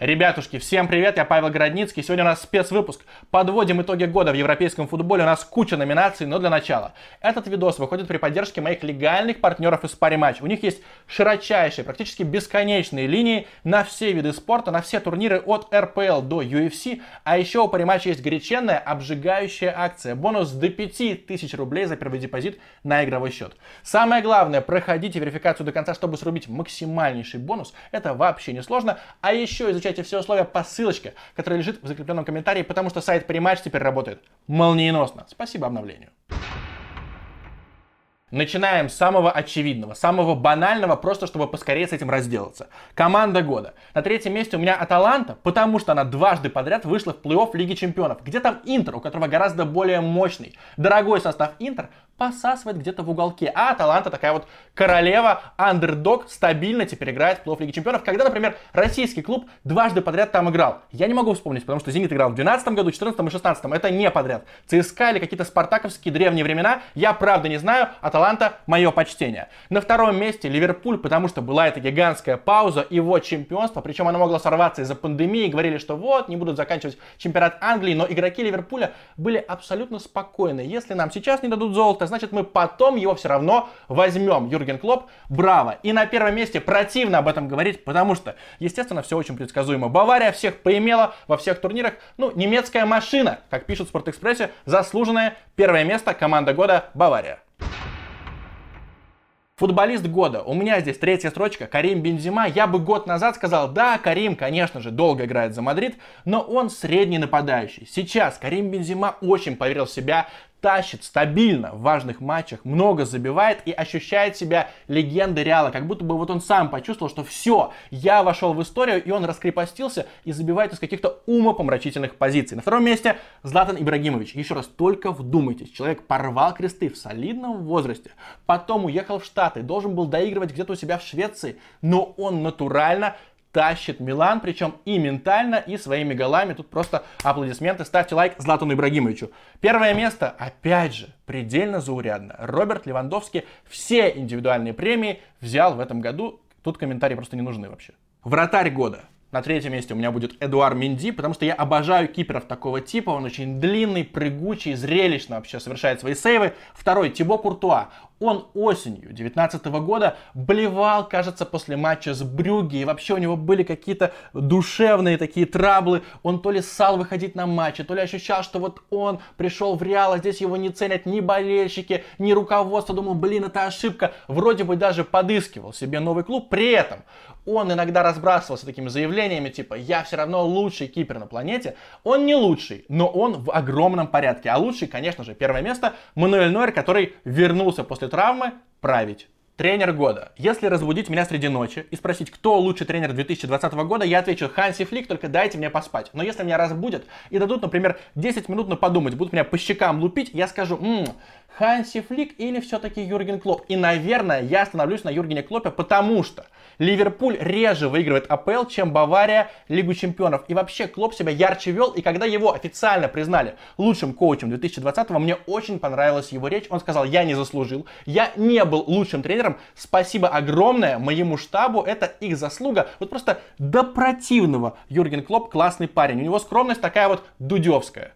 Ребятушки, всем привет, я Павел Городницкий. Сегодня у нас спецвыпуск. Подводим итоги года в европейском футболе. У нас куча номинаций, но для начала. Этот видос выходит при поддержке моих легальных партнеров из пари матч. У них есть широчайшие, практически бесконечные линии на все виды спорта, на все турниры от РПЛ до UFC. А еще у пари матч есть горяченная, обжигающая акция. Бонус до 5000 рублей за первый депозит на игровой счет. Самое главное, проходите верификацию до конца, чтобы срубить максимальнейший бонус. Это вообще не сложно. А еще изучайте изучайте все условия по ссылочке, которая лежит в закрепленном комментарии, потому что сайт Париматч теперь работает молниеносно. Спасибо обновлению. Начинаем с самого очевидного, самого банального, просто чтобы поскорее с этим разделаться. Команда года. На третьем месте у меня Аталанта, потому что она дважды подряд вышла в плей-офф Лиги Чемпионов. Где там Интер, у которого гораздо более мощный, дорогой состав Интер, посасывает где-то в уголке. А Аталанта такая вот королева, андердог, стабильно теперь играет в плей-офф Лиги Чемпионов. Когда, например, российский клуб дважды подряд там играл. Я не могу вспомнить, потому что Зенит играл в 2012 году, 2014 и 2016. Это не подряд. ЦСКА или какие-то спартаковские древние времена, я правда не знаю. Аталанта мое почтение. На втором месте Ливерпуль, потому что была эта гигантская пауза, его чемпионство, причем оно могло сорваться из-за пандемии, говорили, что вот, не будут заканчивать чемпионат Англии, но игроки Ливерпуля были абсолютно спокойны. Если нам сейчас не дадут золото, значит мы потом его все равно возьмем. Юрген Клопп, браво. И на первом месте противно об этом говорить, потому что, естественно, все очень предсказуемо. Бавария всех поимела во всех турнирах. Ну, немецкая машина, как пишут в Спортэкспрессе, заслуженное первое место команда года Бавария. Футболист года. У меня здесь третья строчка. Карим Бензема. Я бы год назад сказал, да, Карим, конечно же, долго играет за Мадрид, но он средний нападающий. Сейчас Карим Бензима очень поверил в себя, тащит стабильно в важных матчах, много забивает и ощущает себя легендой Реала, как будто бы вот он сам почувствовал, что все, я вошел в историю, и он раскрепостился и забивает из каких-то умопомрачительных позиций. На втором месте Златан Ибрагимович. Еще раз, только вдумайтесь, человек порвал кресты в солидном возрасте, потом уехал в Штаты, должен был доигрывать где-то у себя в Швеции, но он натурально тащит Милан, причем и ментально, и своими голами. Тут просто аплодисменты. Ставьте лайк Златану Ибрагимовичу. Первое место, опять же, предельно заурядно. Роберт Левандовский все индивидуальные премии взял в этом году. Тут комментарии просто не нужны вообще. Вратарь года. На третьем месте у меня будет Эдуар Минди, потому что я обожаю киперов такого типа. Он очень длинный, прыгучий, зрелищно вообще совершает свои сейвы. Второй, Тибо Куртуа. Он осенью 2019 года блевал, кажется, после матча с Брюги. И вообще у него были какие-то душевные такие траблы. Он то ли ссал выходить на матчи, то ли ощущал, что вот он пришел в Реал, а здесь его не ценят ни болельщики, ни руководство. Думал, блин, это ошибка. Вроде бы даже подыскивал себе новый клуб. При этом он иногда разбрасывался такими заявлениями, типа, я все равно лучший кипер на планете. Он не лучший, но он в огромном порядке. А лучший, конечно же, первое место Мануэль Нойер, который вернулся после травмы править. Тренер года. Если разбудить меня среди ночи и спросить, кто лучший тренер 2020 года, я отвечу Ханси Флик, только дайте мне поспать. Но если меня разбудят и дадут, например, 10 минут на подумать, будут меня по щекам лупить, я скажу, м-м, Ханси Флик или все-таки Юрген Клоп. И, наверное, я остановлюсь на Юргене Клопе, потому что Ливерпуль реже выигрывает АПЛ, чем Бавария Лигу Чемпионов. И вообще Клоп себя ярче вел, и когда его официально признали лучшим коучем 2020-го, мне очень понравилась его речь. Он сказал, я не заслужил, я не был лучшим тренером, спасибо огромное моему штабу, это их заслуга. Вот просто до противного Юрген Клоп классный парень. У него скромность такая вот дудевская.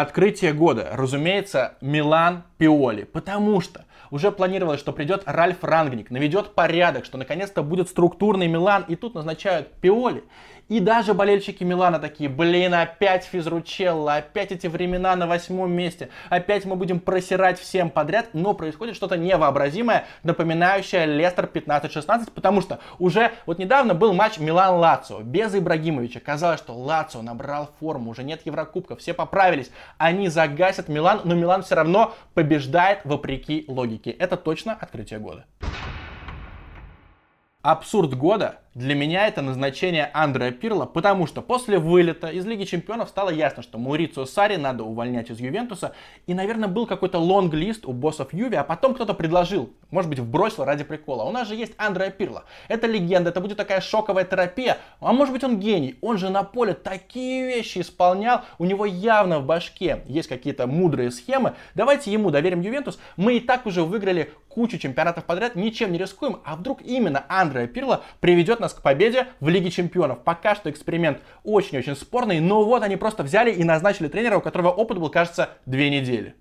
Открытие года, разумеется, Милан Пиоли, потому что уже планировалось, что придет Ральф Рангник, наведет порядок, что наконец-то будет структурный Милан, и тут назначают Пиоли. И даже болельщики Милана такие, блин, опять физручелла, опять эти времена на восьмом месте, опять мы будем просирать всем подряд, но происходит что-то невообразимое, напоминающее Лестер 15-16, потому что уже вот недавно был матч Милан-Лацио без Ибрагимовича. Казалось, что Лацио набрал форму, уже нет Еврокубка, все поправились, они загасят Милан, но Милан все равно побеждает вопреки логике. Это точно открытие года. Абсурд года для меня это назначение Андреа Пирла, потому что после вылета из Лиги Чемпионов стало ясно, что Маурицио Сари надо увольнять из Ювентуса, и, наверное, был какой-то лонг-лист у боссов Юве, а потом кто-то предложил, может быть, вбросил ради прикола. У нас же есть Андреа Пирла. Это легенда, это будет такая шоковая терапия, а может быть он гений, он же на поле такие вещи исполнял, у него явно в башке есть какие-то мудрые схемы. Давайте ему доверим Ювентус, мы и так уже выиграли кучу чемпионатов подряд, ничем не рискуем, а вдруг именно Андреа Пирла приведет нас нас к победе в Лиге Чемпионов. Пока что эксперимент очень-очень спорный, но вот они просто взяли и назначили тренера, у которого опыт был, кажется, две недели.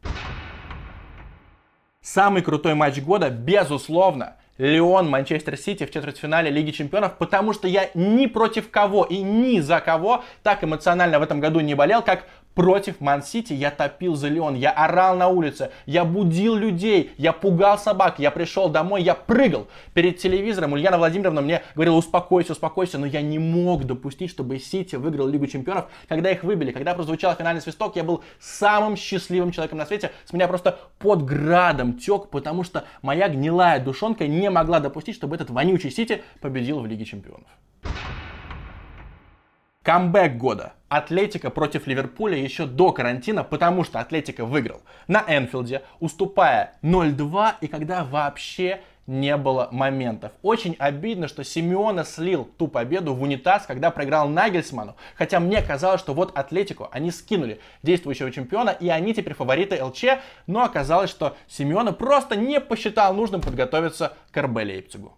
Самый крутой матч года, безусловно, Леон, Манчестер Сити в четвертьфинале Лиги Чемпионов, потому что я ни против кого и ни за кого так эмоционально в этом году не болел, как против Ман-Сити я топил за Леон, я орал на улице, я будил людей, я пугал собак, я пришел домой, я прыгал перед телевизором. Ульяна Владимировна мне говорила, успокойся, успокойся, но я не мог допустить, чтобы Сити выиграл Лигу Чемпионов, когда их выбили. Когда прозвучал финальный свисток, я был самым счастливым человеком на свете. С меня просто под градом тек, потому что моя гнилая душонка не могла допустить, чтобы этот вонючий Сити победил в Лиге Чемпионов. Камбэк года. Атлетика против Ливерпуля еще до карантина, потому что Атлетика выиграл на Энфилде, уступая 0-2, и когда вообще не было моментов. Очень обидно, что Симеона слил ту победу в унитаз, когда проиграл Нагельсману. Хотя мне казалось, что вот Атлетику они скинули действующего чемпиона, и они теперь фавориты ЛЧ, но оказалось, что Симеона просто не посчитал нужным подготовиться к РБ Лейпцигу.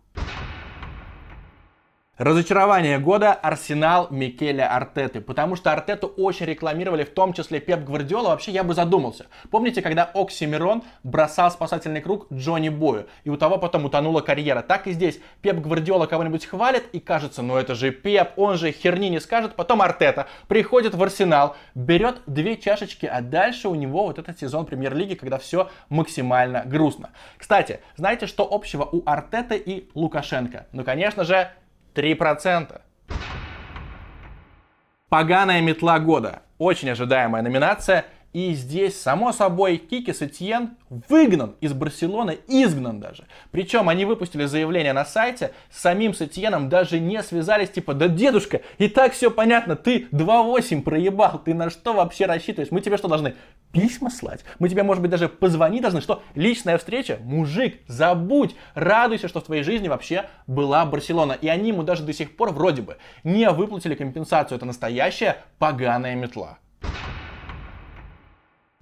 Разочарование года Арсенал Микеля Артеты, потому что Артету очень рекламировали, в том числе Пеп Гвардиола, вообще я бы задумался. Помните, когда Оксимирон бросал спасательный круг Джонни Бою, и у того потом утонула карьера. Так и здесь. Пеп Гвардиола кого-нибудь хвалит, и кажется, ну это же Пеп, он же херни не скажет. Потом Артета приходит в Арсенал, берет две чашечки, а дальше у него вот этот сезон премьер-лиги, когда все максимально грустно. Кстати, знаете, что общего у Артета и Лукашенко? Ну, конечно же, 3%. Поганая метла года. Очень ожидаемая номинация – и здесь, само собой, Кики Сетьен выгнан из Барселоны, изгнан даже. Причем они выпустили заявление на сайте, с самим Сетьеном даже не связались, типа, да дедушка, и так все понятно, ты 2.8 проебал, ты на что вообще рассчитываешь? Мы тебе что должны? Письма слать? Мы тебе, может быть, даже позвонить должны? Что, личная встреча? Мужик, забудь, радуйся, что в твоей жизни вообще была Барселона. И они ему даже до сих пор вроде бы не выплатили компенсацию. Это настоящая поганая метла.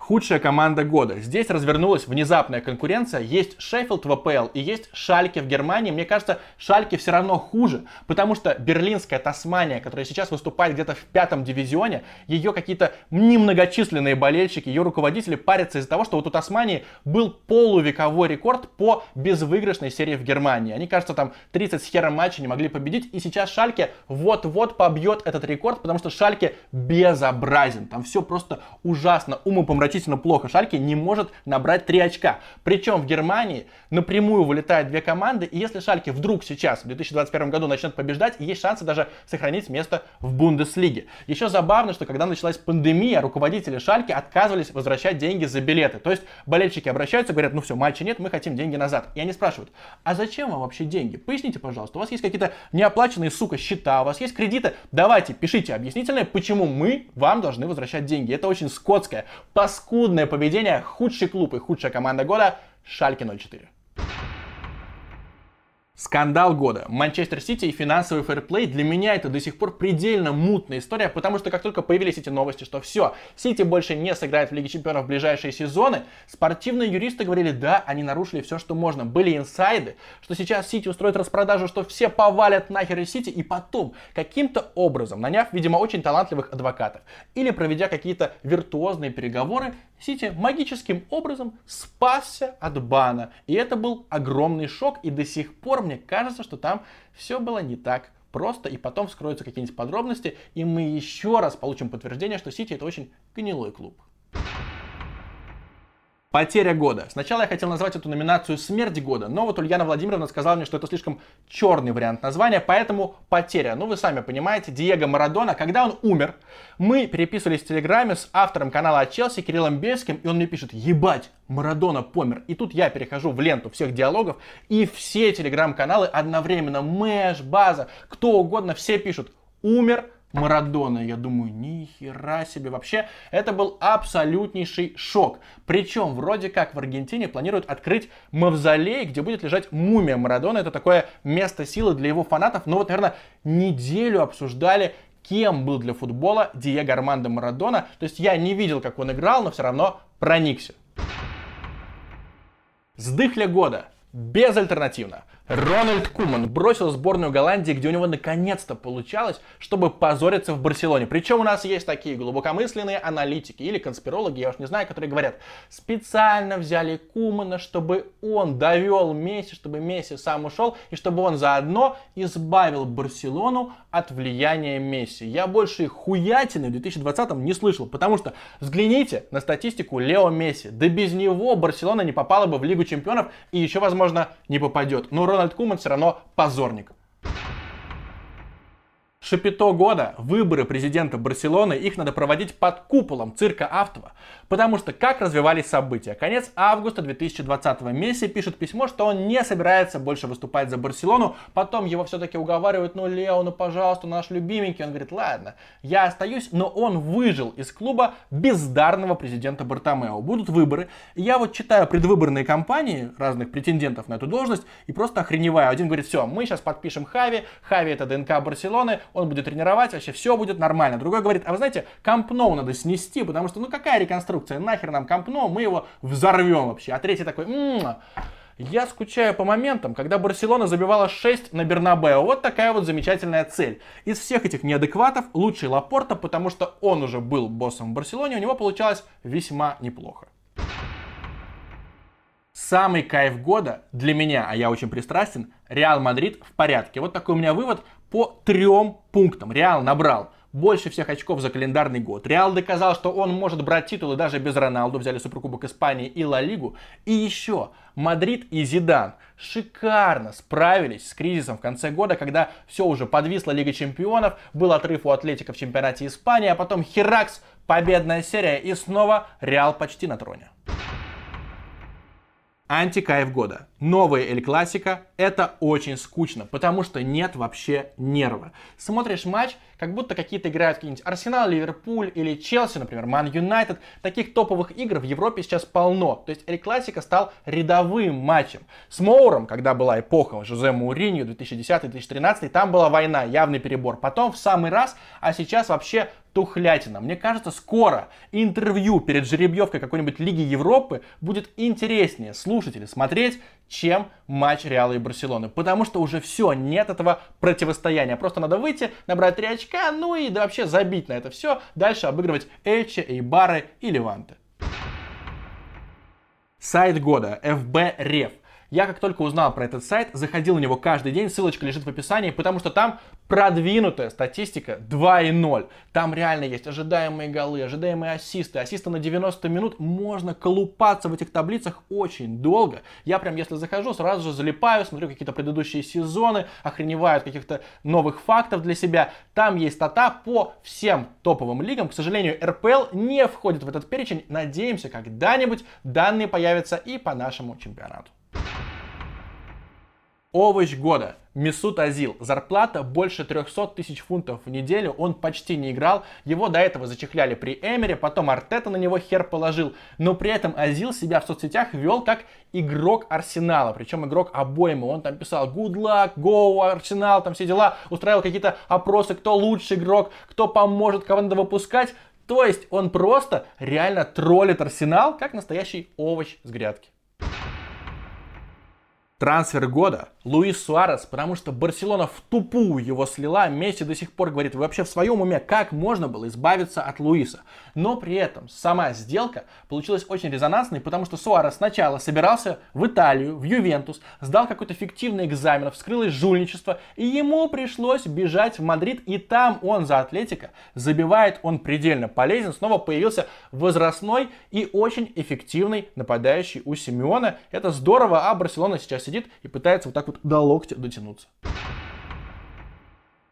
Худшая команда года. Здесь развернулась внезапная конкуренция. Есть Шеффилд в АПЛ и есть Шальке в Германии. Мне кажется, Шальке все равно хуже, потому что берлинская Тасмания, которая сейчас выступает где-то в пятом дивизионе, ее какие-то немногочисленные болельщики, ее руководители парятся из-за того, что вот у Тасмании был полувековой рекорд по безвыигрышной серии в Германии. Они, кажется, там 30 с хером матчей не могли победить, и сейчас Шальке вот-вот побьет этот рекорд, потому что Шальке безобразен. Там все просто ужасно, умопомрачительно исключительно плохо. Шальке не может набрать 3 очка. Причем в Германии напрямую вылетают две команды, и если Шальке вдруг сейчас, в 2021 году, начнет побеждать, есть шансы даже сохранить место в Бундеслиге. Еще забавно, что когда началась пандемия, руководители Шальки отказывались возвращать деньги за билеты. То есть болельщики обращаются, говорят, ну все, матча нет, мы хотим деньги назад. И они спрашивают, а зачем вам вообще деньги? Поясните, пожалуйста, у вас есть какие-то неоплаченные, сука, счета, у вас есть кредиты? Давайте, пишите объяснительное, почему мы вам должны возвращать деньги. Это очень скотское, паскудное паскудное поведение, худший клуб и худшая команда года Шальки 04. Скандал года. Манчестер Сити и финансовый фэрплей. Для меня это до сих пор предельно мутная история, потому что как только появились эти новости, что все, Сити больше не сыграет в Лиге Чемпионов в ближайшие сезоны, спортивные юристы говорили, да, они нарушили все, что можно. Были инсайды, что сейчас Сити устроит распродажу, что все повалят нахер из Сити, и потом, каким-то образом, наняв, видимо, очень талантливых адвокатов, или проведя какие-то виртуозные переговоры, Сити магическим образом спасся от бана. И это был огромный шок, и до сих пор мне кажется, что там все было не так просто, и потом вскроются какие-нибудь подробности, и мы еще раз получим подтверждение, что Сити это очень гнилой клуб. Потеря года. Сначала я хотел назвать эту номинацию «Смерть года», но вот Ульяна Владимировна сказала мне, что это слишком черный вариант названия, поэтому «Потеря». Ну, вы сами понимаете, Диего Марадона, когда он умер, мы переписывались в Телеграме с автором канала от Челси Кириллом Бельским, и он мне пишет «Ебать, Марадона помер». И тут я перехожу в ленту всех диалогов, и все Телеграм-каналы одновременно, Мэш, База, кто угодно, все пишут «Умер Марадона. Я думаю, ни хера себе. Вообще, это был абсолютнейший шок. Причем, вроде как в Аргентине планируют открыть мавзолей, где будет лежать мумия Марадона. Это такое место силы для его фанатов. Но вот, наверное, неделю обсуждали, кем был для футбола Диего Армандо Марадона. То есть я не видел, как он играл, но все равно проникся. Сдыхля года. Безальтернативно. Рональд Куман бросил сборную Голландии, где у него наконец-то получалось, чтобы позориться в Барселоне. Причем у нас есть такие глубокомысленные аналитики или конспирологи, я уж не знаю, которые говорят, специально взяли Кумана, чтобы он довел Месси, чтобы Месси сам ушел, и чтобы он заодно избавил Барселону от влияния Месси. Я больше хуятины в 2020 не слышал, потому что взгляните на статистику Лео Месси. Да без него Барселона не попала бы в Лигу Чемпионов и еще, возможно, не попадет. Но Рональд Куман все равно позорник. Шапито года, выборы президента Барселоны, их надо проводить под куполом цирка Автова. Потому что как развивались события? Конец августа 2020-го Месси пишет письмо, что он не собирается больше выступать за Барселону. Потом его все-таки уговаривают, ну Лео, ну пожалуйста, наш любименький. Он говорит, ладно, я остаюсь, но он выжил из клуба бездарного президента Бартомео. Будут выборы. Я вот читаю предвыборные кампании разных претендентов на эту должность и просто охреневаю. Один говорит, все, мы сейчас подпишем Хави, Хави это ДНК Барселоны, он будет тренировать, вообще все будет нормально. Другой говорит, а вы знаете, Камп надо снести, потому что, ну какая реконструкция, нахер нам Камп мы его взорвем вообще. А третий такой, я скучаю по моментам, когда Барселона забивала 6 на Бернабео. Вот такая вот замечательная цель. Из всех этих неадекватов лучший Лапорта, потому что он уже был боссом в Барселоне, у него получалось весьма неплохо. Самый кайф года для меня, а я очень пристрастен, Реал Мадрид в порядке. Вот такой у меня вывод по трем пунктам. Реал набрал больше всех очков за календарный год. Реал доказал, что он может брать титулы даже без Роналду. Взяли Суперкубок Испании и Ла Лигу. И еще Мадрид и Зидан шикарно справились с кризисом в конце года, когда все уже подвисла Лига Чемпионов, был отрыв у Атлетика в чемпионате Испании, а потом Херакс, победная серия и снова Реал почти на троне. Антикайф года. Новая Эль Классика – это очень скучно, потому что нет вообще нерва. Смотришь матч, как будто какие-то играют какие-нибудь Арсенал, Ливерпуль или Челси, например, Ман Юнайтед. Таких топовых игр в Европе сейчас полно. То есть Эль Классика стал рядовым матчем. С Моуром, когда была эпоха Жозе Мауриньо 2010-2013, там была война, явный перебор. Потом в самый раз, а сейчас вообще тухлятина. Мне кажется, скоро интервью перед жеребьевкой какой-нибудь Лиги Европы будет интереснее слушать или смотреть, чем матч Реала и Барселоны. Потому что уже все, нет этого противостояния. Просто надо выйти, набрать три очка, ну и да, вообще забить на это все. Дальше обыгрывать Эльче, Эйбары и Леванты. Сайт года FB Ref. Я как только узнал про этот сайт, заходил на него каждый день, ссылочка лежит в описании, потому что там продвинутая статистика 2.0. Там реально есть ожидаемые голы, ожидаемые ассисты, ассисты на 90 минут. Можно колупаться в этих таблицах очень долго. Я прям, если захожу, сразу же залипаю, смотрю какие-то предыдущие сезоны, охреневаю от каких-то новых фактов для себя. Там есть стата по всем топовым лигам. К сожалению, РПЛ не входит в этот перечень. Надеемся, когда-нибудь данные появятся и по нашему чемпионату. Овощ года. Месут Азил. Зарплата больше 300 тысяч фунтов в неделю. Он почти не играл. Его до этого зачехляли при Эмере. Потом Артета на него хер положил. Но при этом Азил себя в соцсетях вел как игрок Арсенала. Причем игрок обоймы. Он там писал good luck, go, Арсенал, там все дела. Устраивал какие-то опросы, кто лучший игрок, кто поможет, кого надо выпускать. То есть он просто реально троллит Арсенал, как настоящий овощ с грядки. Трансфер года Луис Суарес, потому что Барселона в тупую его слила. Месси до сих пор говорит, вы вообще в своем уме, как можно было избавиться от Луиса? Но при этом сама сделка получилась очень резонансной, потому что Суарес сначала собирался в Италию, в Ювентус, сдал какой-то фиктивный экзамен, вскрылось жульничество, и ему пришлось бежать в Мадрид, и там он за Атлетика забивает, он предельно полезен, снова появился возрастной и очень эффективный нападающий у Симеона. Это здорово, а Барселона сейчас сидит и пытается вот так вот до локтя дотянуться.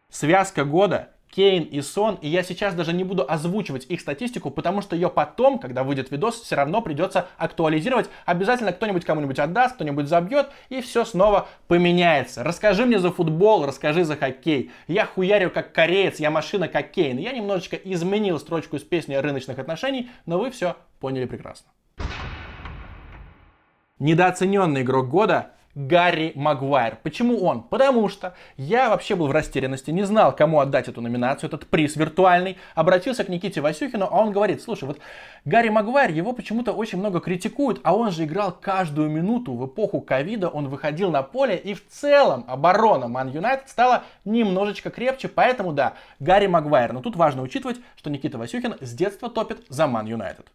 Связка года Кейн и Сон, и я сейчас даже не буду озвучивать их статистику, потому что ее потом, когда выйдет видос, все равно придется актуализировать. Обязательно кто-нибудь кому-нибудь отдаст, кто-нибудь забьет, и все снова поменяется. Расскажи мне за футбол, расскажи за хоккей. Я хуярю как кореец, я машина как Кейн. Я немножечко изменил строчку из песни рыночных отношений, но вы все поняли прекрасно. Недооцененный игрок года Гарри Магуайр. Почему он? Потому что я вообще был в растерянности, не знал, кому отдать эту номинацию, этот приз виртуальный. Обратился к Никите Васюхину, а он говорит, слушай, вот Гарри Магуайр, его почему-то очень много критикуют, а он же играл каждую минуту в эпоху ковида, он выходил на поле, и в целом оборона Ман Юнайтед стала немножечко крепче, поэтому да, Гарри Магуайр. Но тут важно учитывать, что Никита Васюхин с детства топит за Ман Юнайтед.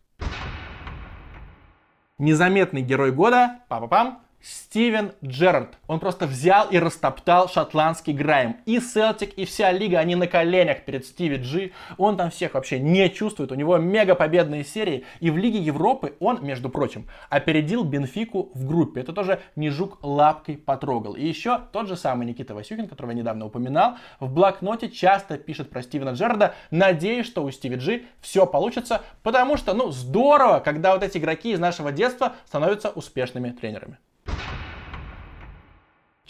Незаметный герой года, папа-пам, Стивен Джерард. Он просто взял и растоптал шотландский Грайм. И Селтик, и вся лига, они на коленях перед Стиви Джи. Он там всех вообще не чувствует. У него мега победные серии. И в Лиге Европы он, между прочим, опередил Бенфику в группе. Это тоже не жук лапкой потрогал. И еще тот же самый Никита Васюхин, которого я недавно упоминал, в блокноте часто пишет про Стивена Джерарда. Надеюсь, что у Стиви Джи все получится, потому что, ну, здорово, когда вот эти игроки из нашего детства становятся успешными тренерами.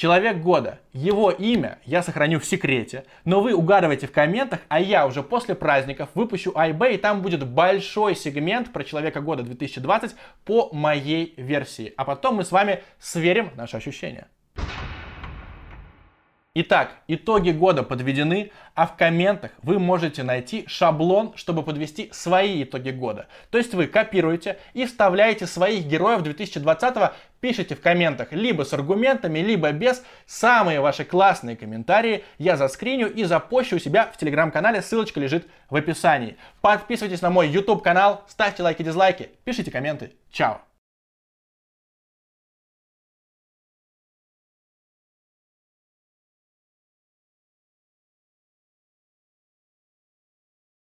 Человек года. Его имя я сохраню в секрете, но вы угадывайте в комментах, а я уже после праздников выпущу iB, и там будет большой сегмент про Человека года 2020 по моей версии. А потом мы с вами сверим наши ощущения. Итак, итоги года подведены, а в комментах вы можете найти шаблон, чтобы подвести свои итоги года. То есть вы копируете и вставляете своих героев 2020, пишите в комментах либо с аргументами, либо без. Самые ваши классные комментарии я заскриню и запущу у себя в телеграм-канале, ссылочка лежит в описании. Подписывайтесь на мой YouTube канал, ставьте лайки, дизлайки, пишите комменты. Чао!